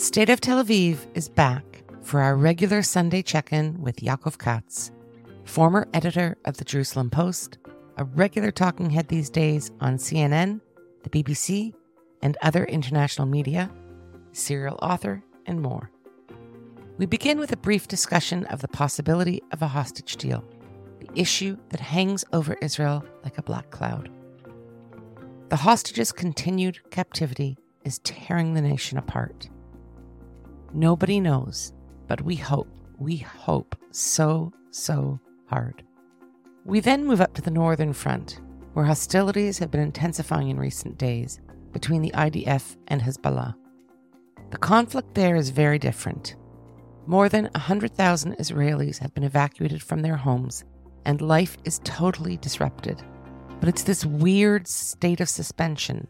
State of Tel Aviv is back for our regular Sunday check in with Yaakov Katz, former editor of the Jerusalem Post, a regular talking head these days on CNN, the BBC, and other international media, serial author, and more. We begin with a brief discussion of the possibility of a hostage deal, the issue that hangs over Israel like a black cloud. The hostages' continued captivity is tearing the nation apart. Nobody knows, but we hope, we hope so, so hard. We then move up to the northern front, where hostilities have been intensifying in recent days between the IDF and Hezbollah. The conflict there is very different. More than 100,000 Israelis have been evacuated from their homes, and life is totally disrupted. But it's this weird state of suspension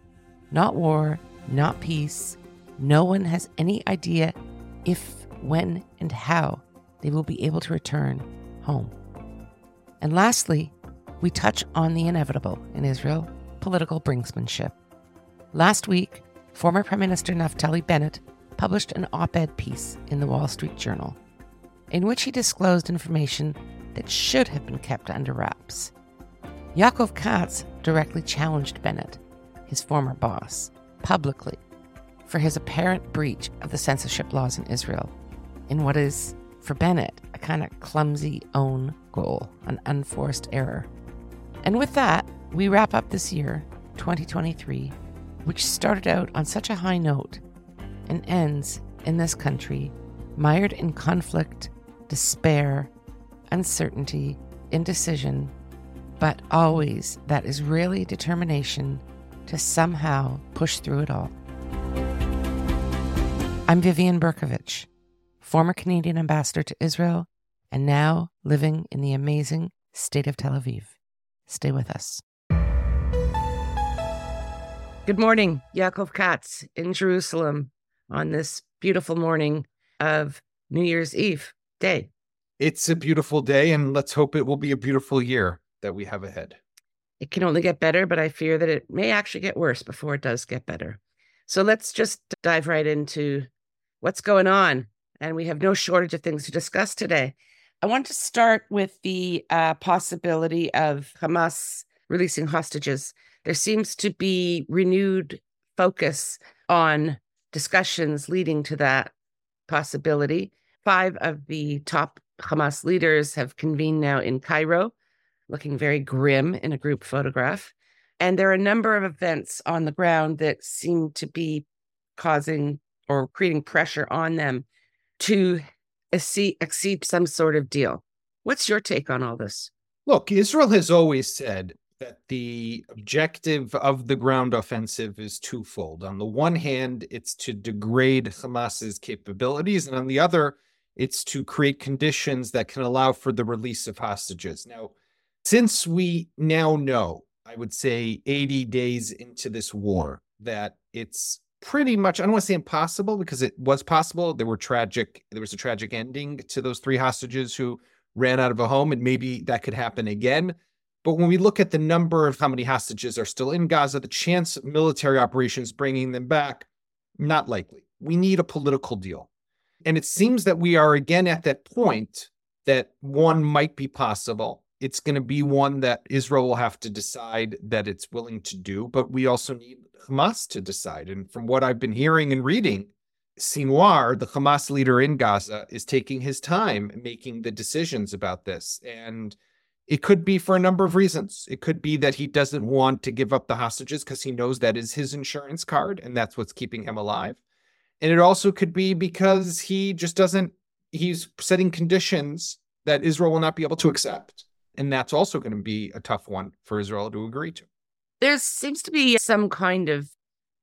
not war, not peace. No one has any idea if, when, and how they will be able to return home. And lastly, we touch on the inevitable in Israel political brinksmanship. Last week, former Prime Minister Naftali Bennett published an op ed piece in the Wall Street Journal in which he disclosed information that should have been kept under wraps. Yaakov Katz directly challenged Bennett, his former boss, publicly for his apparent breach of the censorship laws in Israel in what is, for Bennett, a kind of clumsy own goal, an unforced error. And with that, we wrap up this year, 2023, which started out on such a high note and ends in this country mired in conflict, despair, uncertainty, indecision, but always that Israeli determination to somehow push through it all. I'm Vivian Bercovici, former Canadian ambassador to Israel and now living in the amazing state of Tel Aviv. Stay with us. Good morning, Yaakov Katz in Jerusalem on this beautiful morning of New Year's Eve day. It's a beautiful day, and let's hope it will be a beautiful year that we have ahead. It can only get better, but I fear that it may actually get worse before it does get better. So let's just dive right into what's going on. And we have no shortage of things to discuss today. I want to start with the uh, possibility of Hamas releasing hostages. There seems to be renewed focus on discussions leading to that possibility. Five of the top Hamas leaders have convened now in Cairo, looking very grim in a group photograph. And there are a number of events on the ground that seem to be causing or creating pressure on them to accede some sort of deal. What's your take on all this? Look, Israel has always said that the objective of the ground offensive is twofold. On the one hand, it's to degrade Hamas's capabilities, and on the other, it's to create conditions that can allow for the release of hostages. Now, since we now know, I would say 80 days into this war, that it's pretty much, I don't want to say impossible because it was possible. There were tragic, there was a tragic ending to those three hostages who ran out of a home, and maybe that could happen again. But when we look at the number of how many hostages are still in Gaza, the chance of military operations bringing them back, not likely. We need a political deal. And it seems that we are again at that point that one might be possible. It's going to be one that Israel will have to decide that it's willing to do, but we also need Hamas to decide. And from what I've been hearing and reading, Sinwar, the Hamas leader in Gaza, is taking his time making the decisions about this. And it could be for a number of reasons. It could be that he doesn't want to give up the hostages because he knows that is his insurance card and that's what's keeping him alive. And it also could be because he just doesn't, he's setting conditions that Israel will not be able to accept. And that's also going to be a tough one for Israel to agree to. There seems to be some kind of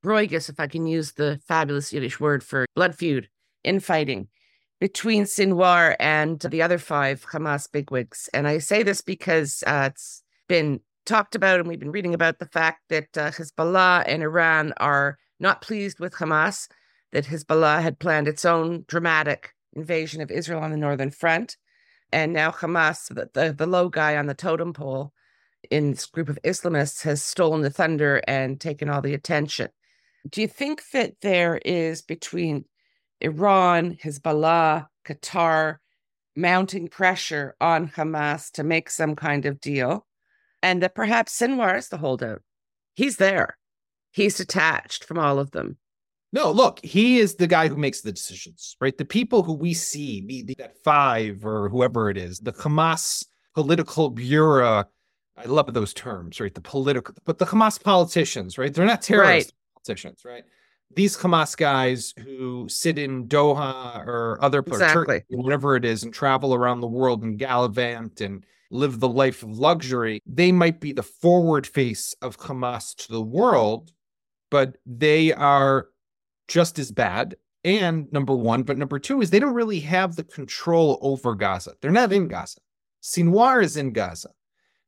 broigus, if I can use the fabulous Yiddish word for blood feud, infighting between Sinwar and the other five Hamas bigwigs. And I say this because uh, it's been talked about and we've been reading about the fact that uh, Hezbollah and Iran are not pleased with Hamas, that Hezbollah had planned its own dramatic invasion of Israel on the northern front. And now Hamas, the, the, the low guy on the totem pole, in this group of Islamists has stolen the thunder and taken all the attention. Do you think that there is between Iran, Hezbollah, Qatar mounting pressure on Hamas to make some kind of deal, and that perhaps Sinwar is the holdout. He's there. He's detached from all of them. No, look, he is the guy who makes the decisions, right? The people who we see, the, the, that five or whoever it is, the Hamas political bureau. I love those terms, right? The political, but the Hamas politicians, right? They're not terrorist right. politicians, right? These Hamas guys who sit in Doha or other exactly. or whatever it is, and travel around the world and gallivant and live the life of luxury, they might be the forward face of Hamas to the world, but they are just as bad. And number one, but number two is they don't really have the control over Gaza. They're not in Gaza. Sinwar is in Gaza.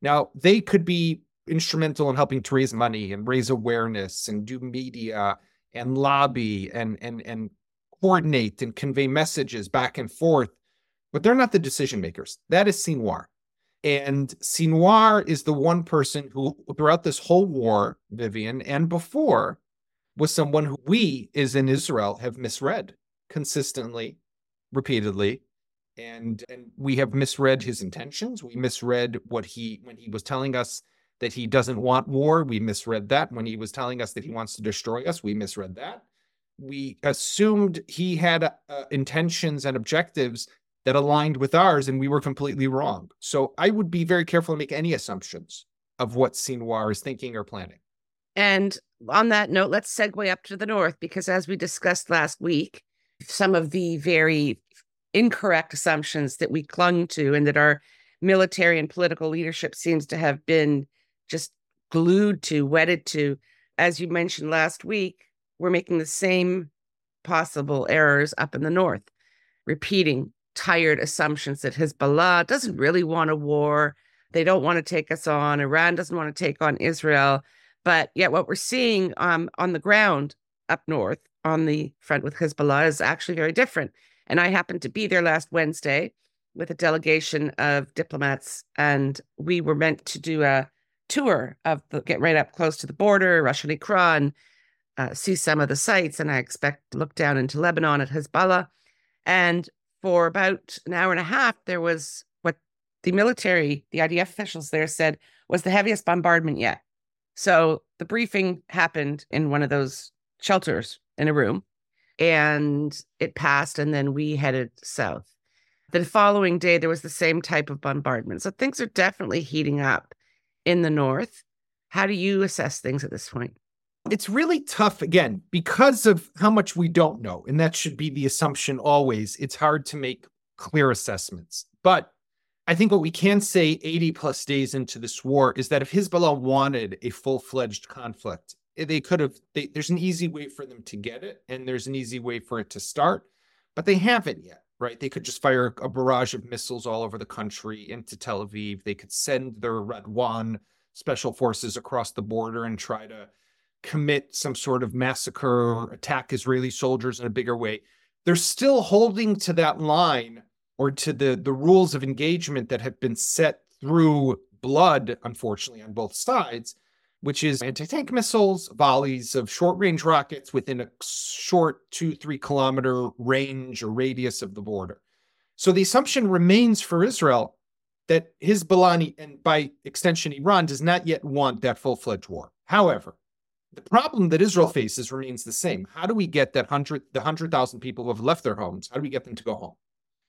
Now, they could be instrumental in helping to raise money and raise awareness and do media and lobby and and and coordinate and convey messages back and forth, but they're not the decision makers. That is Sinwar. And Sinwar is the one person who, throughout this whole war, Vivian, and before, was someone who we, as in Israel, have misread consistently, repeatedly. And, and we have misread his intentions. We misread what he, when he was telling us that he doesn't want war, we misread that. When he was telling us that he wants to destroy us, we misread that. We assumed he had uh, intentions and objectives that aligned with ours, and we were completely wrong. So I would be very careful to make any assumptions of what Sinwar is thinking or planning. And on that note, let's segue up to the north because, as we discussed last week, some of the very incorrect assumptions that we clung to and that our military and political leadership seems to have been just glued to, wedded to, as you mentioned last week, we're making the same possible errors up in the north, repeating tired assumptions that Hezbollah doesn't really want a war. They don't want to take us on. Iran doesn't want to take on Israel. But yet, what we're seeing um, on the ground up north on the front with Hezbollah is actually very different. And I happened to be there last Wednesday with a delegation of diplomats, and we were meant to do a tour of the get right up close to the border, Rosh HaNikra, and uh, see some of the sites. And I expect to look down into Lebanon at Hezbollah. And for about an hour and a half, there was what the military, the IDF officials there said was the heaviest bombardment yet. So the briefing happened in one of those shelters in a room and it passed. And then we headed south. The following day, there was the same type of bombardment. So things are definitely heating up in the north. How do you assess things at this point? It's really tough, again, because of how much we don't know. And that should be the assumption always. It's hard to make clear assessments. But I think what we can say 80 plus days into this war is that if Hezbollah wanted a full fledged conflict, Eh, they could have, they, there's an easy way for them to get it, and there's an easy way for it to start, but they haven't yet, right? They could just fire a barrage of missiles all over the country into Tel Aviv. They could send their Radwan special forces across the border and try to commit some sort of massacre or attack Israeli soldiers in a bigger way. They're still holding to that line or to the the rules of engagement that have been set through blood, unfortunately, on both sides, which is anti-tank missiles, volleys of short-range rockets within a short two, three kilometer range or radius of the border. So the assumption remains for Israel that Hezbollah and by extension Iran does not yet want that full-fledged war. However, the problem that Israel faces remains the same. How do we get that hundred the hundred thousand people who have left their homes? How do we get them to go home?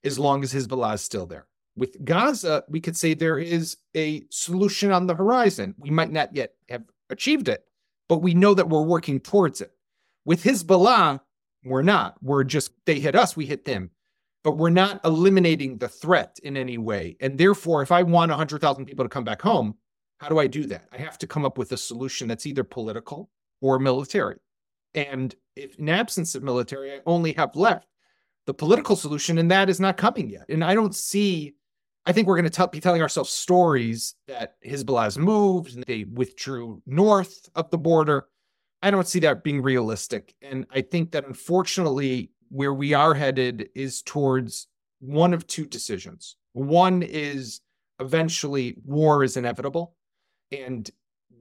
as long as Hezbollah is still there. With Gaza, we could say there is a solution on the horizon. We might not yet have achieved it, but we know that we're working towards it. With Hezbollah, we're not. We're just, they hit us, we hit them. But we're not eliminating the threat in any way. And therefore, if I want 100,000 people to come back home, how do I do that? I have to come up with a solution that's either political or military. And if in absence of military, I only have left the political solution, and that is not coming yet. And I don't see. I think we're going to be telling ourselves stories that Hezbollah has moved and they withdrew north of the border. I don't see that being realistic. And I think that unfortunately, where we are headed is towards one of two decisions. One is eventually war is inevitable. And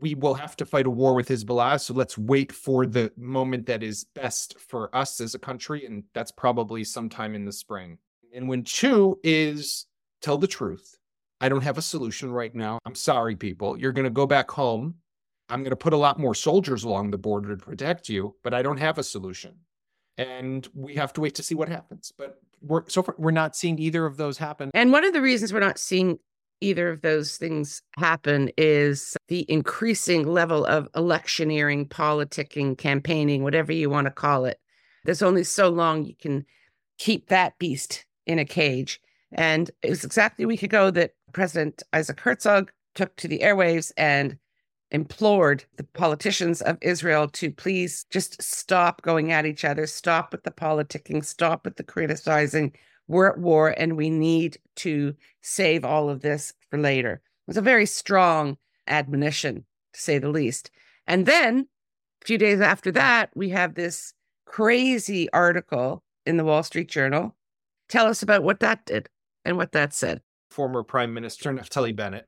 we will have to fight a war with Hezbollah. So let's wait for the moment that is best for us as a country. And that's probably sometime in the spring. And when two is tell the truth. I don't have a solution right now. I'm sorry, people. You're going to go back home. I'm going to put a lot more soldiers along the border to protect you, but I don't have a solution. And we have to wait to see what happens. But we're so far, we're not seeing either of those happen. And one of the reasons we're not seeing either of those things happen is the increasing level of electioneering, politicking, campaigning, whatever you want to call it. There's only so long you can keep that beast in a cage. And it was exactly a week ago that President Isaac Herzog took to the airwaves and implored the politicians of Israel to please just stop going at each other, stop with the politicking, stop with the criticizing. We're at war and we need to save all of this for later. It was a very strong admonition, to say the least. And then a few days after that, we have this crazy article in the Wall Street Journal. Tell us about what that did and what that said. Former Prime Minister Naftali Bennett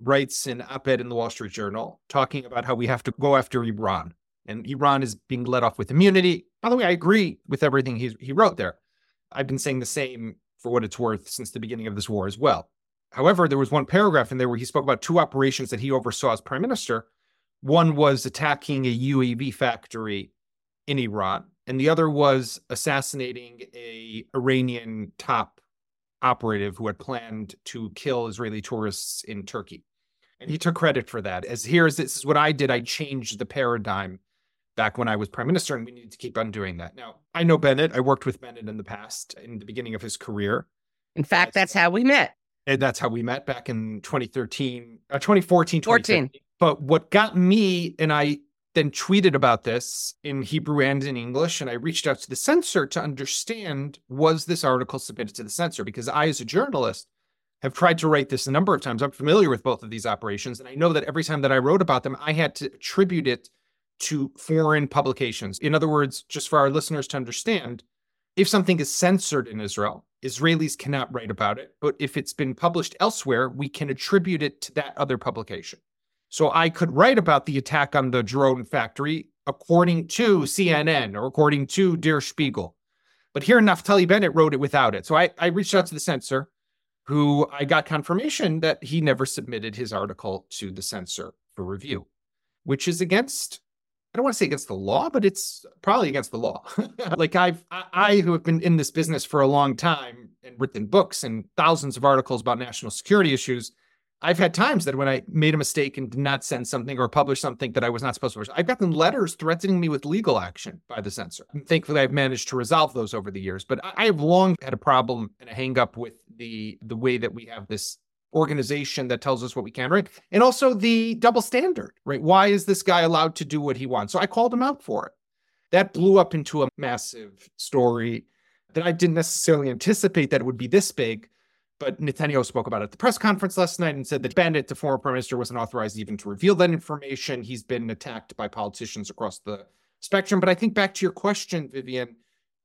writes an op ed in the Wall Street Journal talking about how we have to go after Iran. And Iran is being let off with immunity. By the way, I agree with everything he, he wrote there. I've been saying the same for what it's worth since the beginning of this war as well. However, there was one paragraph in there where he spoke about two operations that he oversaw as prime minister. One was attacking a UAV factory in Iran, and the other was assassinating a Iranian top operative who had planned to kill Israeli tourists in Turkey. And he took credit for that. As here's this is what I did. I changed the paradigm back when I was prime minister, and we need to keep on doing that. Now, I know Bennett. I worked with Bennett in the past, in the beginning of his career. In fact, that's, that's how we met. And that's how we met back in 2013, uh, 2014, 14. But what got me, and I then tweeted about this in Hebrew and in English, and I reached out to the censor to understand was this article submitted to the censor? Because I, as a journalist, have tried to write this a number of times. I'm familiar with both of these operations, and I know that every time that I wrote about them, I had to attribute it to foreign publications. In other words, just for our listeners to understand, if something is censored in Israel, Israelis cannot write about it. But if it's been published elsewhere, we can attribute it to that other publication. So I could write about the attack on the drone factory according to CNN or according to Der Spiegel. But here Naftali Bennett wrote it without it. So I, I reached out to the censor, who I got confirmation that he never submitted his article to the censor for review, which is against I don't want to say against the law, but it's probably against the law. like I've I, I who have been in this business for a long time and written books and thousands of articles about national security issues. I've had times that when I made a mistake and did not send something or publish something that I was not supposed to publish, I've gotten letters threatening me with legal action by the censor. And thankfully, I've managed to resolve those over the years. But I have long had a problem and a hang up with the the way that we have this organization that tells us what we can, write, And also the double standard, right? Why is this guy allowed to do what he wants? So I called him out for it. That blew up into a massive story that I didn't necessarily anticipate that it would be this big. But Netanyahu spoke about it at the press conference last night and said that Bennett, the former prime minister, wasn't authorized even to reveal that information. He's been attacked by politicians across the spectrum. But I think back to your question, Vivian,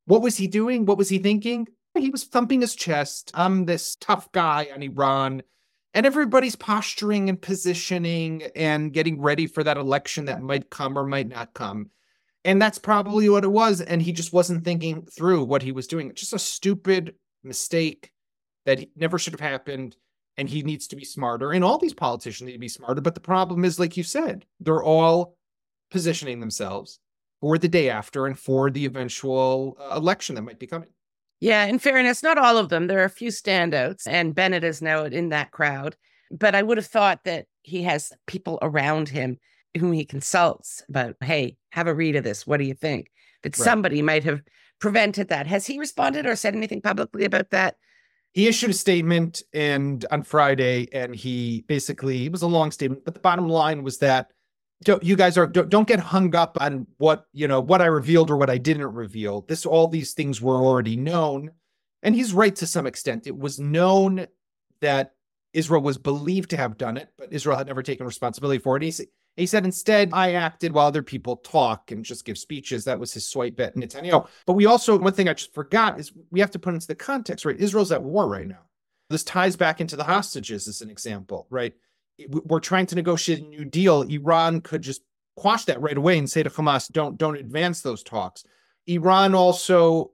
what was he doing? What was he thinking? He was thumping his chest. I'm this tough guy on Iran and everybody's posturing and positioning and getting ready for that election that might come or might not come. And that's probably what it was. And he just wasn't thinking through what he was doing. Just a stupid mistake that never should have happened. And he needs to be smarter. And all these politicians need to be smarter. But the problem is, like you said, they're all positioning themselves for the day after and for the eventual uh, election that might be coming. Yeah, in fairness, not all of them. There are a few standouts, and Bennett is now in that crowd. But I would have thought that he has people around him whom he consults about, hey, have a read of this. What do you think? That right. somebody might have prevented that. Has he responded or said anything publicly about that? He issued a statement and on Friday, and he basically it was a long statement, but the bottom line was that you guys are don't, don't get hung up on what you know what I revealed or what I didn't reveal. This all these things were already known, and he's right to some extent. It was known that Israel was believed to have done it, but Israel had never taken responsibility for it. He, he said instead, I acted while other people talk and just give speeches. That was his swipe at Netanyahu. But we also one thing I just forgot is we have to put into the context, right? Israel's at war right now. This ties back into the hostages as an example, right? we're trying to negotiate a new deal, Iran could just quash that right away and say to Hamas, "Don't don't advance those talks." Iran also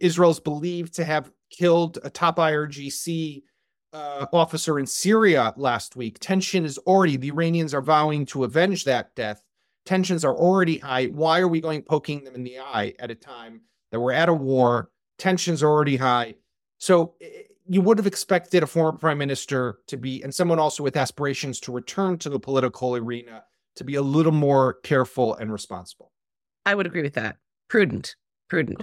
Israel's believed to have killed a top IRGC uh, officer in Syria last week. Tension is already the Iranians are vowing to avenge that death. Tensions are already high. Why are we going poking them in the eye at a time that we're at a war? Tensions are already high. So eh, you would have expected a former prime minister to be, and someone also with aspirations to return to the political arena, to be a little more careful and responsible. I would agree with that. Prudent, prudent.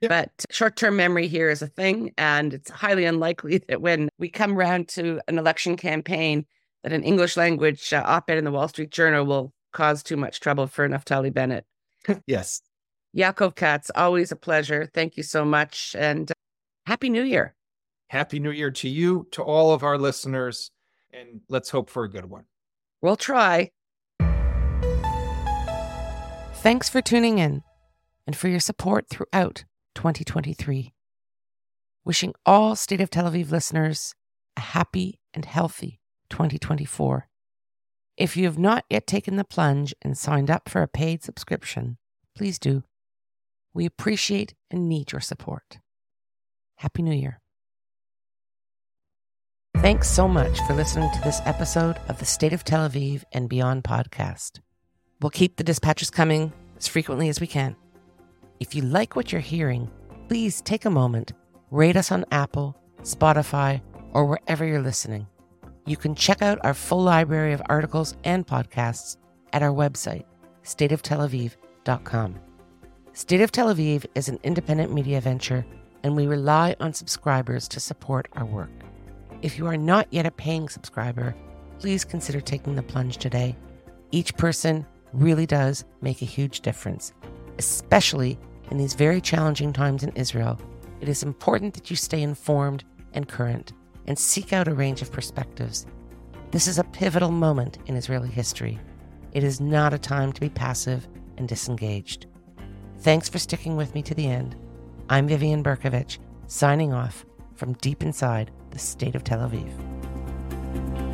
Yeah. But short term memory here is a thing. And it's highly unlikely that when we come around to an election campaign, that an English language uh, op ed in the Wall Street Journal will cause too much trouble for Naftali Bennett. yes. Yaakov Katz, always a pleasure. Thank you so much. And uh, Happy New Year. Happy New Year to you, to all of our listeners. And let's hope for a good one. We'll try. Thanks for tuning in and for your support throughout 2023. Wishing all State of Tel Aviv listeners a happy and healthy 2024. If you have not yet taken the plunge and signed up for a paid subscription, please do. We appreciate and need your support. Happy New Year. Thanks so much for listening to this episode of the State of Tel Aviv and Beyond podcast. We'll keep the dispatches coming as frequently as we can. If you like what you're hearing, please take a moment, rate us on Apple, Spotify, or wherever you're listening. You can check out our full library of articles and podcasts at our website, stateoftelaviv.com. State of Tel Aviv is an independent media venture, and we rely on subscribers to support our work. If you are not yet a paying subscriber, please consider taking the plunge today. Each person really does make a huge difference especially in these very challenging times in Israel, it is important that you stay informed and current and seek out a range of perspectives. This is a pivotal moment in Israeli history. It is not a time to be passive and disengaged. Thanks for sticking with me to the end. I'm Vivian Bercovici, signing off from deep inside the state of Tel Aviv.